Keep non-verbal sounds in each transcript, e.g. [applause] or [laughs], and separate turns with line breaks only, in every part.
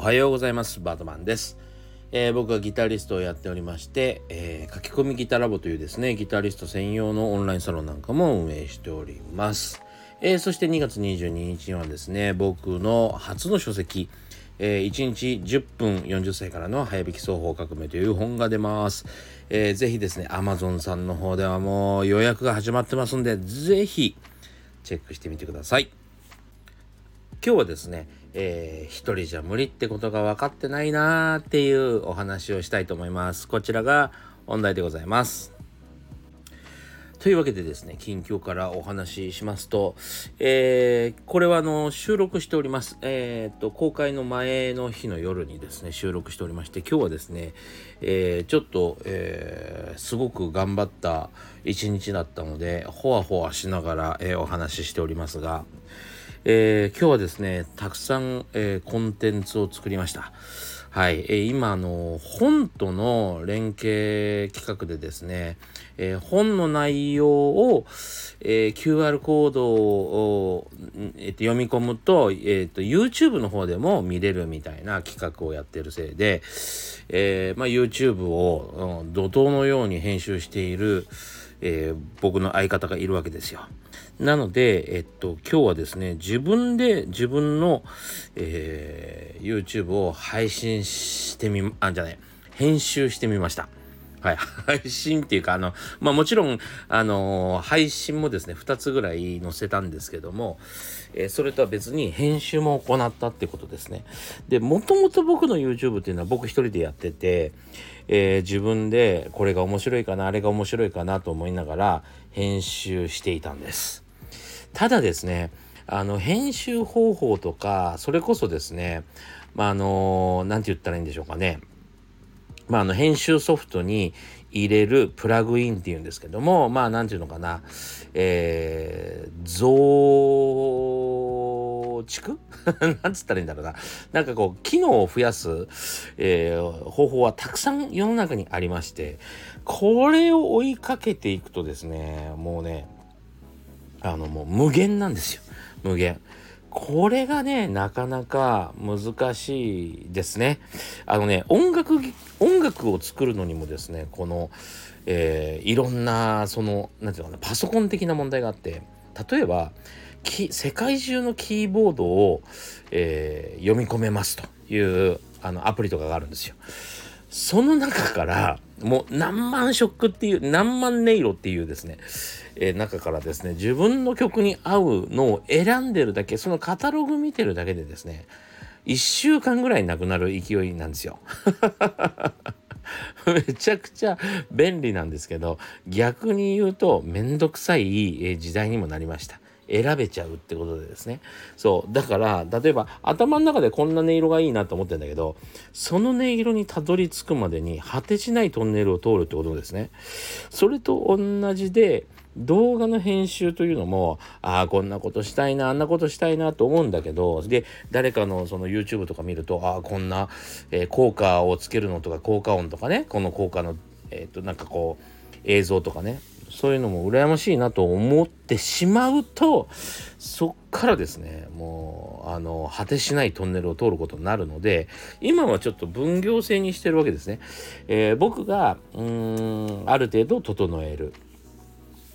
はようございますバートマンです、えー、僕はギタリストをやっておりまして、えー、書き込みギタラボというですねギタリスト専用のオンラインサロンなんかも運営しております、えー、そして2月22日にはですね僕の初の書籍えー、1日10分40歳からの早引き双方革命という本が出ます。えー、ぜひですね、Amazon さんの方ではもう予約が始まってますんで、ぜひチェックしてみてください。今日はですね、えー、一人じゃ無理ってことが分かってないなーっていうお話をしたいと思います。こちらが本題でございます。というわけでですね、近況からお話ししますと、えー、これはあの収録しております。えっ、と、公開の前の日の夜にですね、収録しておりまして、今日はですね、えー、ちょっと、え、すごく頑張った一日だったので、ほわほわしながら、えお話ししておりますが、えー、今日はですねたくさん、えー、コンテンツを作りましたはい、えー、今あの本との連携企画でですね、えー、本の内容を、えー、QR コードを、えー、読み込むと,、えーと、YouTube の方でも見れるみたいな企画をやってるせいで、えーまあ、YouTube を、うん、怒涛のように編集している、えー、僕の相方がいるわけですよ。なので、えっと、今日はですね、自分で自分の、えー、YouTube を配信してみ、あ、じゃない、編集してみました。はい。[laughs] 配信っていうか、あの、まあもちろん、あのー、配信もですね、2つぐらい載せたんですけども、えー、それとは別に編集も行ったってことですね。で、もともと僕の YouTube っていうのは僕一人でやってて、えー、自分でこれが面白いかな、あれが面白いかなと思いながら編集していたんです。ただですね、あの、編集方法とか、それこそですね、まあ、あの、なんて言ったらいいんでしょうかね。まあ、あの編集ソフトに入れるプラグインっていうんですけどもまあ何て言うのかな。えー、増築？[laughs] なんつったらいいんだろうな。なんかこう機能を増やす、えー、方法はたくさん世の中にありましてこれを追いかけていくとですねもうねあのもう無限なんですよ。無限。これがね、なかなか難しいですね。あのね、音楽、音楽を作るのにもですね、この、えー、いろんな、その、なんていうのかな、パソコン的な問題があって、例えば、世界中のキーボードを、えー、読み込めますというあのアプリとかがあるんですよ。その中からもう何万色っていう何万音色っていうですね、え、中からですね自分の曲に合うのを選んでるだけそのカタログ見てるだけでですね1週間ぐらいなくなる勢いなんですよ。[laughs] めちゃくちゃ便利なんですけど逆に言うとめんどくさい時代にもなりました。選べちゃうってことでですねそうだから例えば頭の中でこんな音色がいいなと思ってんだけどその音色にたどり着くまでに果てしないトンネルを通るってことですねそれと同じで動画の編集というのもああこんなことしたいなあんなことしたいなと思うんだけどで誰かのその YouTube とか見るとああこんな、えー、効果をつけるのとか効果音とかねこの効果のえっ、ー、となんかこう映像とかねそういうのも羨ましいなと思ってしまうとそっからですねもうあの果てしないトンネルを通ることになるので今はちょっと分業制にしてるわけですね。えー、僕がうんある程度整える。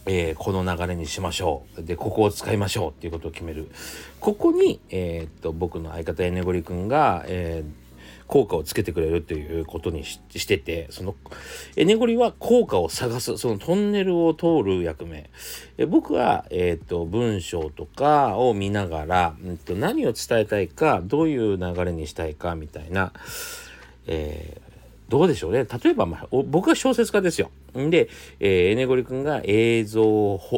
えー、この流れにしましょう。で、ここを使いましょうっていうことを決める。ここに、えー、っと、僕の相方エネゴリ君が、えー、効果をつけてくれるということにしててそのエネゴリは効果を探すそのトンネルを通る役目え僕は、えーと、文章とかを見ながら、うんと、何を伝えたいかどういう流れにしたいかみたいな、えーどうでしょうね例えば、まあ、僕は小説家ですよ。んで、えー、エネゴリ君が映像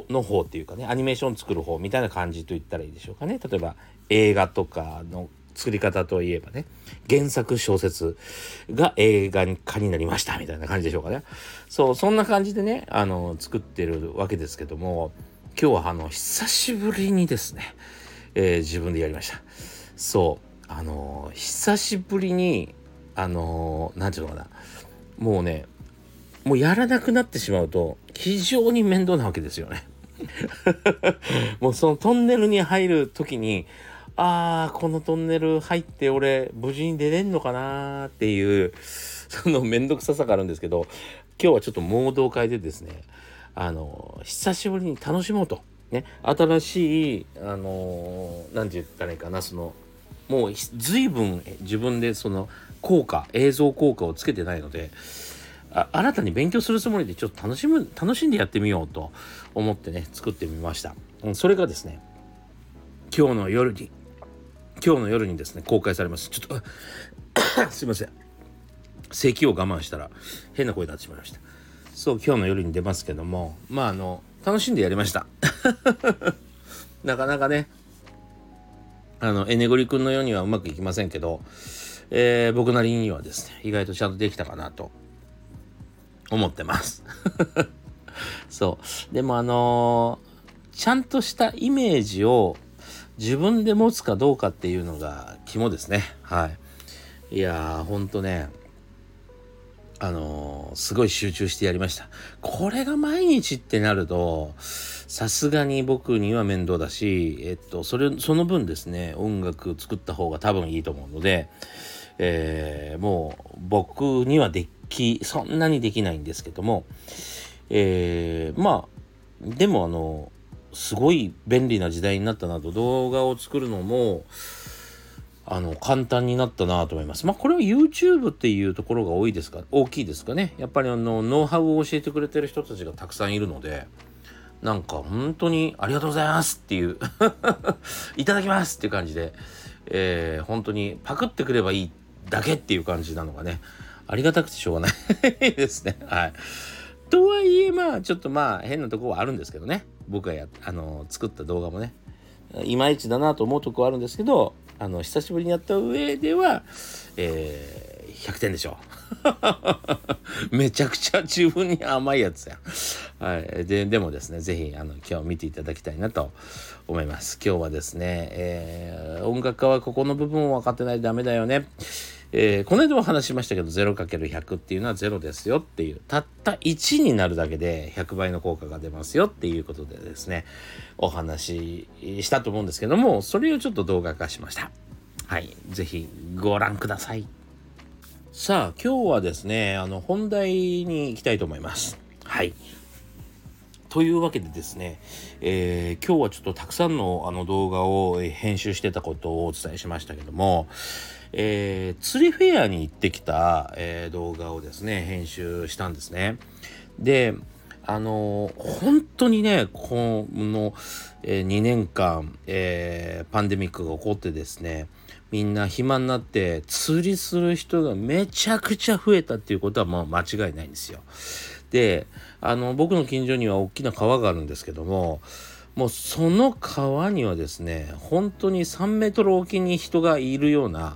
の方っていうかねアニメーション作る方みたいな感じと言ったらいいでしょうかね。例えば映画とかの作り方といえばね原作小説が映画化になりましたみたいな感じでしょうかねそうそんな感じでねあの作ってるわけですけども今日はあの久しぶりにですね、えー、自分でやりましたそうあの久しぶりにあの何て言うのかなもうねもうやらなくなってしまうと非常に面倒なわけですよね [laughs] もうそのトンネルに入る時にあーこのトンネル入って俺無事に出れんのかなっていうその面倒くささがあるんですけど今日はちょっとモードを変えてですねあの久しぶりに楽しもうと。ね、新しいあの何て言ったらいいかなそのもう随分自分でその効果映像効果をつけてないので新たに勉強するつもりでちょっと楽しむ楽しんでやってみようと思ってね作ってみました。うんそれがですね今日の夜に今日の夜にですね公開されます。ちょっと [coughs] すいません。咳を我慢したら変な声になってしまいました。そう今日の夜に出ますけどもまああの楽しんでやりました。[laughs] なかなかねあのエネゴリ君のようにはうまくいきませんけど、えー、僕なりにはですね意外とちゃんとできたかなと思ってます。[laughs] そう。でもあのー、ちゃんとしたイメージを自分で持つかどうかっていうのが肝ですね。はい。いやーほんとねあのー、すごい集中してやりました。これが毎日ってなるとさすがに僕には面倒だしえっとそれその分ですね音楽作った方が多分いいと思うのでえー、もう僕にはできそんなにできないんですけどもえー、まあでもあのすごい便利な時代になったなと動画を作るのもあの簡単になったなと思います。まあこれは YouTube っていうところが多いですか大きいですかね。やっぱりあのノウハウを教えてくれてる人たちがたくさんいるのでなんか本当にありがとうございますっていう [laughs] いただきますっていう感じで、えー、本当にパクってくればいいだけっていう感じなのがねありがたくてしょうがないですね。[laughs] はい。とはいえまあちょっとまあ変なとこはあるんですけどね僕がやあの作った動画もねいまいちだなと思うとこはあるんですけどあの久しぶりにやった上では、えー、100点でしょう [laughs] めちゃくちゃ自分に甘いやつや。はい、ででもですね是非あの今日見ていただきたいなと思います。今日はですね、えー、音楽家はここの部分を分かってないとダメだよね。えー、この間も話しましたけど 0×100 っていうのは0ですよっていうたった1になるだけで100倍の効果が出ますよっていうことでですねお話ししたと思うんですけどもそれをちょっと動画化しました。はい是非ご覧ください。さあ今日はですねあの本題に行きたいと思います。はい。というわけでですね、えー、今日はちょっとたくさんのあの動画を編集してたことをお伝えしましたけども、えー、釣りフェアに行ってきた、えー、動画をですね編集したんですね。であの本当にねこの、えー、2年間、えー、パンデミックが起こってですねみんな暇になって釣りする人がめちゃくちゃ増えたっていうことはもう間違いないんですよ。であの僕の近所には大きな川があるんですけどももうその川にはですね本当に3メートル沖に人がいるような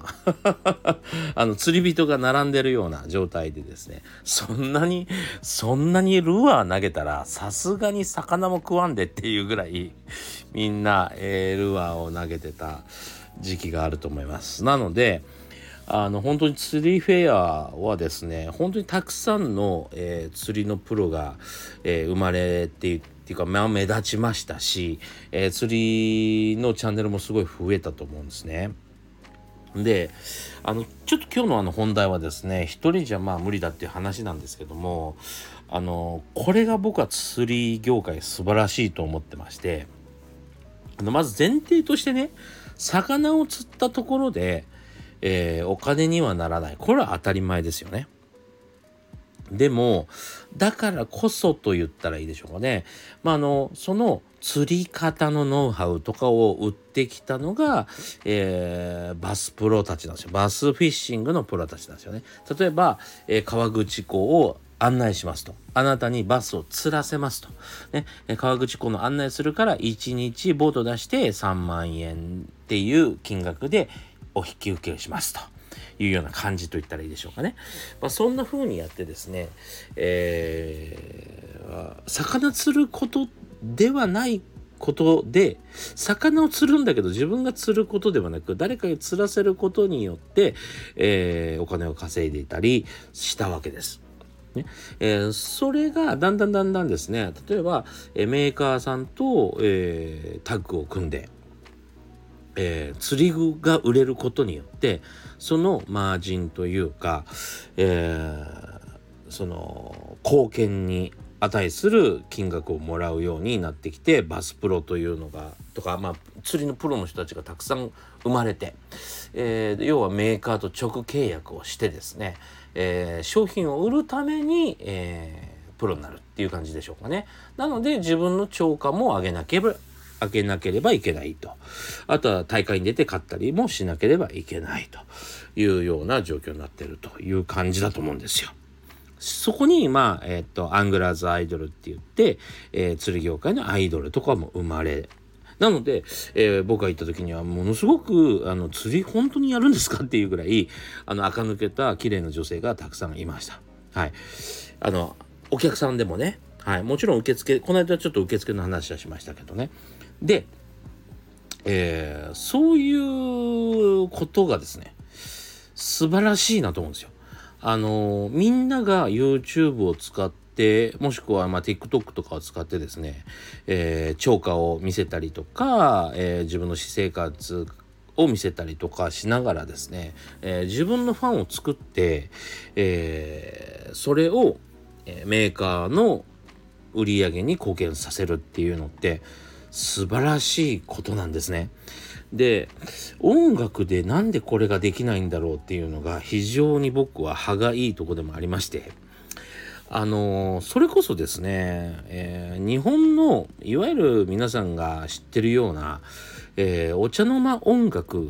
[laughs] あの釣り人が並んでるような状態でですねそんなにそんなにルアー投げたらさすがに魚も食わんでっていうぐらいみんな、えー、ルアーを投げてた時期があると思います。なのであの本当に釣りフェアはですね本当にたくさんの、えー、釣りのプロが、えー、生まれてていうか、まあ、目立ちましたし、えー、釣りのチャンネルもすごい増えたと思うんですね。であのちょっと今日のあの本題はですね一人じゃまあ無理だっていう話なんですけどもあのこれが僕は釣り業界素晴らしいと思ってましてあのまず前提としてね魚を釣ったところで、えー、お金にはならないこれは当たり前ですよね。でも、だからこそと言ったらいいでしょうかね。まあ、あの、その釣り方のノウハウとかを売ってきたのが、えー、バスプロたちなんですよ。バスフィッシングのプロたちなんですよね。例えば、えー、川口湖を案内しますと。あなたにバスを釣らせますと。ね、川口湖の案内するから1日ボート出して3万円っていう金額でお引き受けをしますと。いうような感じと言ったらいいでしょうかね。まあ、そんな風にやってですね、えー、魚釣ることではないことで魚を釣るんだけど自分が釣ることではなく誰かに釣らせることによって、えー、お金を稼いでいたりしたわけです。ねえー、それがだんだんだんだんですね例えば、えメーカーさんと、えー、タッグを組んでえー、釣り具が売れることによってそのマージンというか、えー、その貢献に値する金額をもらうようになってきてバスプロというのがとか、まあ、釣りのプロの人たちがたくさん生まれて、えー、要はメーカーと直契約をしてですね、えー、商品を売るために、えー、プロになるっていう感じでしょうかね。なので自分の超過も上げなければ開けなければいけないと。あとは大会に出て勝ったりもしなければいけないというような状況になってるという感じだと思うんですよ。そこに、まあ、えっ、と、アングラーズアイドルって言って、えー、釣り業界のアイドルとかも生まれ、なので、えー、僕が行った時にはものすごくあの釣り本当にやるんですかっていうぐらいあの垢抜けた綺麗な女性がたくさんいました。はい。あのお客さんでもね、はい、もちろん受付この間ちょっと受付の話はしましたけどね。で、えー、そういうことがですね素晴らしいなと思うんですよ。あのみんなが YouTube を使ってもしくはまあ TikTok とかを使ってですね、えー、超過を見せたりとか、えー、自分の私生活を見せたりとかしながらですね、えー、自分のファンを作って、えー、それを、メーカーの売り上げに貢献させるっていうのって素晴らしいことなんですね。で音楽でなんでこれができないんだろうっていうのが非常に僕は歯がいいとこでもありましてあのそれこそですね、えー、日本のいわゆる皆さんが知ってるような、えー、お茶の間音楽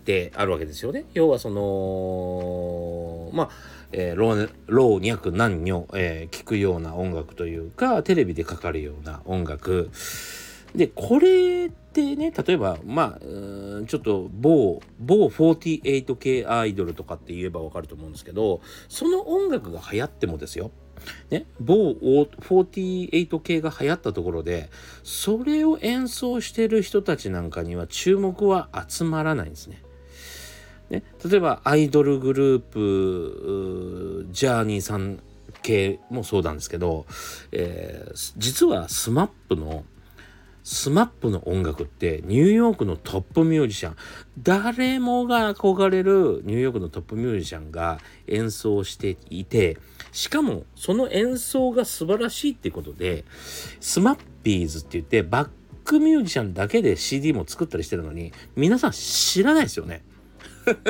ってあるわけですよね。要はそのまあえー、老若男女、えー、聞くような音楽というかテレビでかかるような音楽でこれってね例えばまあちょっと某某48系アイドルとかって言えばわかると思うんですけどその音楽が流行ってもですよね、某48系が流行ったところでそれを演奏してる人たちなんかには注目は集まらないんですね。ね例えばアイドルグループジャーニーさん系もそうなんですけど、えー、実は SMAP の「スマップの音楽ってニューヨークのトップミュージシャン。誰もが憧れるニューヨークのトップミュージシャンが演奏していて。しかもその演奏が素晴らしいってことで Smappies って言ってバックミュージシャンだけで CD も作ったりしてるのに皆さん知らないですよね。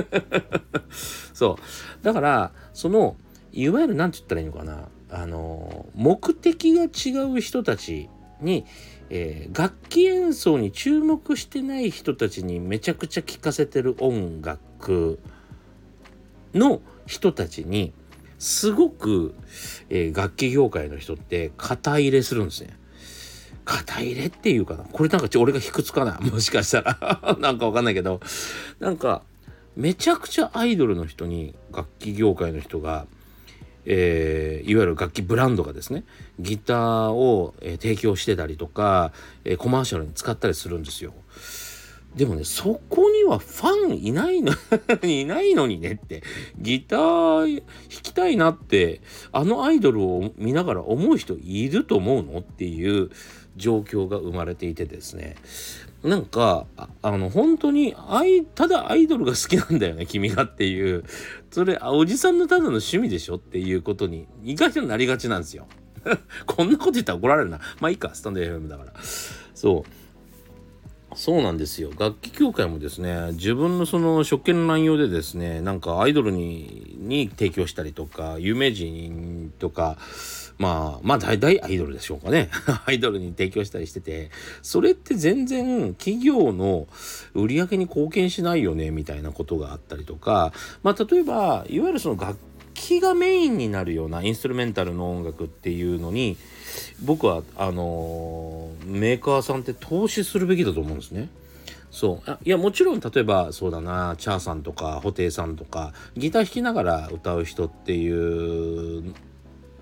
[laughs] そう。だからそのいわゆる何て言ったらいいのかな。あの目的が違う人たちにえー、楽器演奏に注目してない人たちにめちゃくちゃ聴かせてる音楽の人たちにすごく、えー、楽器業界の人って肩入れするんですね。肩入れっていうかな？これなんか俺が卑屈かな？[laughs] もしかしたら。[laughs] なんかわかんないけど。なんかめちゃくちゃアイドルの人に楽器業界の人がえー、いわゆる楽器ブランドがですねギターを、え、提供してたりとか、え、コマーシャルに使ったりするんですよ。でもねそこにはファンいないのいないのにねってギター弾きたいなってあのアイドルを見ながら思う人いると思うのっていう状況が生まれていてですねなんかあの本当にアイただアイドルが好きなんだよね君がっていう。それおじさんのただの趣味でしょ？っていうことに意外となりがちなんですよ。[laughs] こんなこと言ったら怒られるな。まあいいか。スタンド FM だから。そう。そうなんですよ。楽器協会もですね自分のその職権の乱用でですねなんかアイドルにに提供したりとか有名人とかまあまあ大体アイドルでしょうかね。[laughs] アイドルに提供したりしてて。それって全然企業の売り上げに貢献しないよねみたいなことがあったりとか。まあ例えばいわゆるその楽器がメインになるようなインストゥルメンタルの音楽っていうのに僕はあのー、メーカーさんって投資するべきだと思うんですね。そう。いやもちろん例えばそうだなチャーさんとか布袋さんとかギター弾きながら歌う人っていう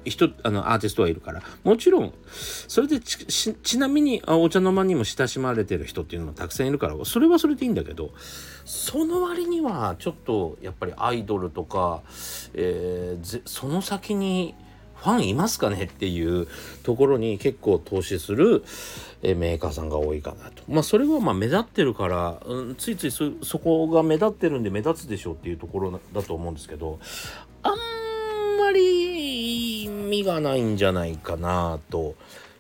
人あのアーティストはいるからもちろんそれでちなみにお茶の間にも親しまれてる人っていうのもたくさんいるからそれはそれでいいんだけどその割にはちょっとやっぱりアイドルとか、えー、その先にファンいますかねっていうところに結構投資するメーカーさんが多いかなと。まあそれはまあ目立ってるから、うん、ついついそこが目立ってるんで目立つでしょうっていうところだと思うんですけどあんまり意味がないんじゃないかなと。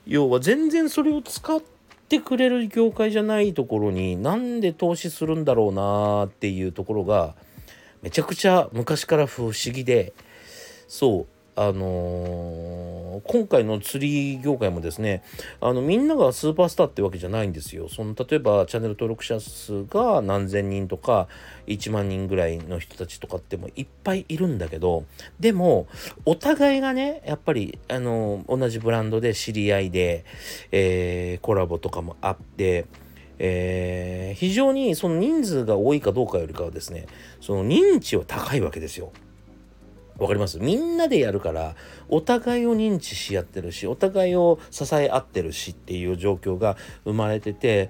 要は全然それを使ってくれる業界じゃないところになんで投資するんだろうなっていうところがめちゃくちゃ昔から不思議でそうあのー、今回の釣り業界もですねあのみんながスーパースターってわけじゃないんですよその例えばチャンネル登録者数が何千人とか1万人ぐらいの人たちとかってもいっぱいいるんだけどでもお互いがねやっぱりあの、同じブランドで知り合いで、えー、コラボとかもあってえー、非常にその人数が多いかどうかよりかはですねその認知は高いわけですよ。わかります？みんなでやるからお互いを認知し合ってるしお互いを支え合ってるしっていう状況が生まれてて、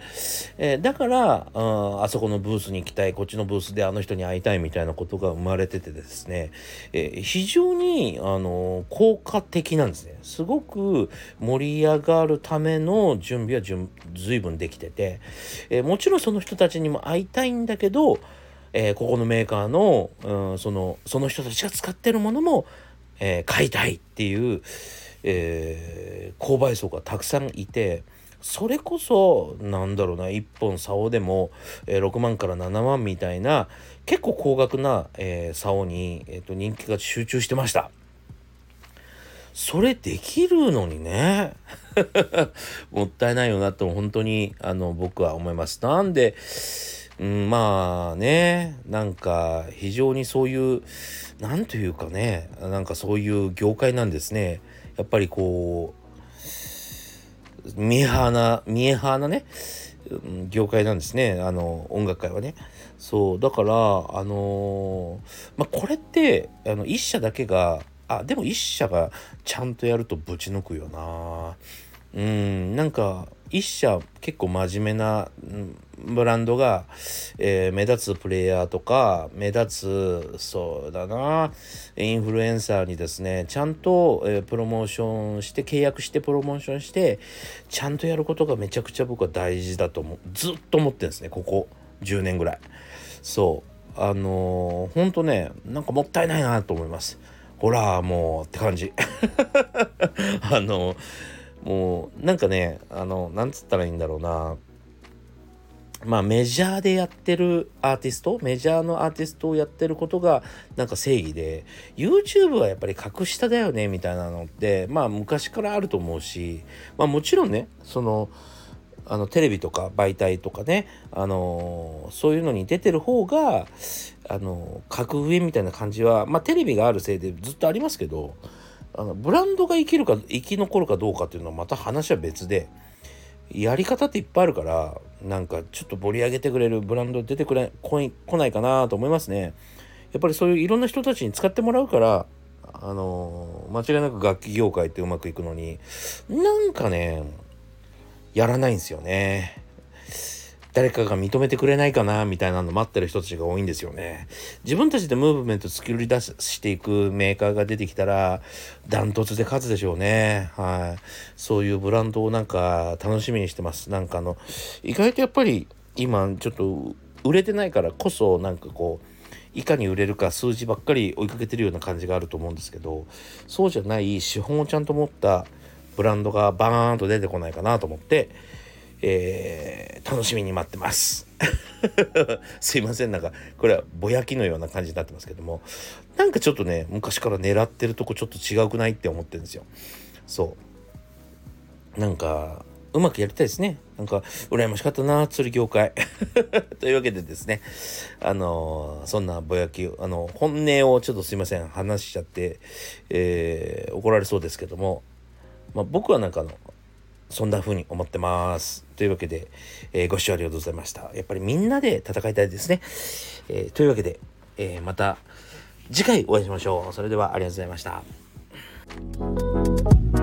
えー、だからああそこのブースに行きたいこっちのブースであの人に会いたいみたいなことが生まれててですね、えー、非常に、あの効果的なんですね。すごく盛り上がるための準備は随分できてて、え、もちろんその人たちにも会いたいんだけどえー、ここのメーカーの、うん、そのその人たちが使ってるものも、えー、買いたいっていう、えー、購買層がたくさんいてそれこそなんだろうな1本竿でも、え、6万から7万みたいな結構高額な、え、竿に、えーと、人気が集中してました。それできるのにね [laughs] もったいないよなと本当にあの僕は思います。なんでうん、まあね。なんか非常にそういう何というかね。なんかそういう業界なんですね。やっぱりこう見えはな見えはなね。業界なんですね。あの音楽界はね。そうだからあのまあこれってあの一社だけがあでも一社がちゃんとやるとぶち抜くよな。うんなんか一社結構真面目なブランドが、えー、目立つプレイヤーとか目立つそうだなインフルエンサーにですねちゃんと、えー、プロモーションして契約してプロモーションしてちゃんとやることがめちゃくちゃ僕は大事だと思う。ずっと思ってるんですねここ10年ぐらい。そう。あのー、ほんとねなんかもったいないなと思います。ほらもうって感じ。[laughs] あのーもうなんかねあのなんつったらいいんだろうな。まあメジャーでやってるアーティストメジャーのアーティストをやってることがなんか正義で YouTube はやっぱり格下だよねみたいなのってまあ昔からあると思うしまあもちろんねそのあのテレビとか媒体とかね、あのそういうのに出てる方が、あの格上みたいな感じは、まあ、テレビがあるせいでずっとありますけどあのブランドが生きるか生き残るかどうかっていうのはまた話は別でやり方っていっぱいあるからなんかちょっと盛り上げてくれるブランド出てくれ来ないかなと思いますね。やっぱりそういういろんな人たちに使ってもらうからあの間違いなく楽器業界ってうまくいくのになんかねやらないんですよね。誰かが認めてくれないかなみたいなの待ってる人たちが多いんですよね。自分たちでムーブメント作り出していくメーカーが出てきたらダントツで勝つでしょうね。はい。そういうブランドをなんか楽しみにしてます。なんかあの意外とやっぱり今ちょっと売れてないからこそなんかこういかに売れるか数字ばっかり追いかけてるような感じがあると思うんですけどそうじゃない資本をちゃんと持ったブランドがバーンと出てこないかなと思ってえー、楽しみに待ってます。[laughs] すいませんなんかこれはぼやきのような感じになってますけどもなんかちょっとね昔から狙ってるとこちょっと違うくないって思ってるんですよ。そうなんかうまくやりたいですね。なんか羨ましかったな釣り業界。[laughs] というわけでですねあのー、そんなぼやきあの本音をちょっとすいません話しちゃって、えー、怒られそうですけども、まあ、僕はなんかあのそんな風に思ってます。というわけで、えー、ご視聴ありがとうございました。やっぱりみんなで戦いたいですね。えー、というわけで、えー、また次回お会いしましょう。それではありがとうございました。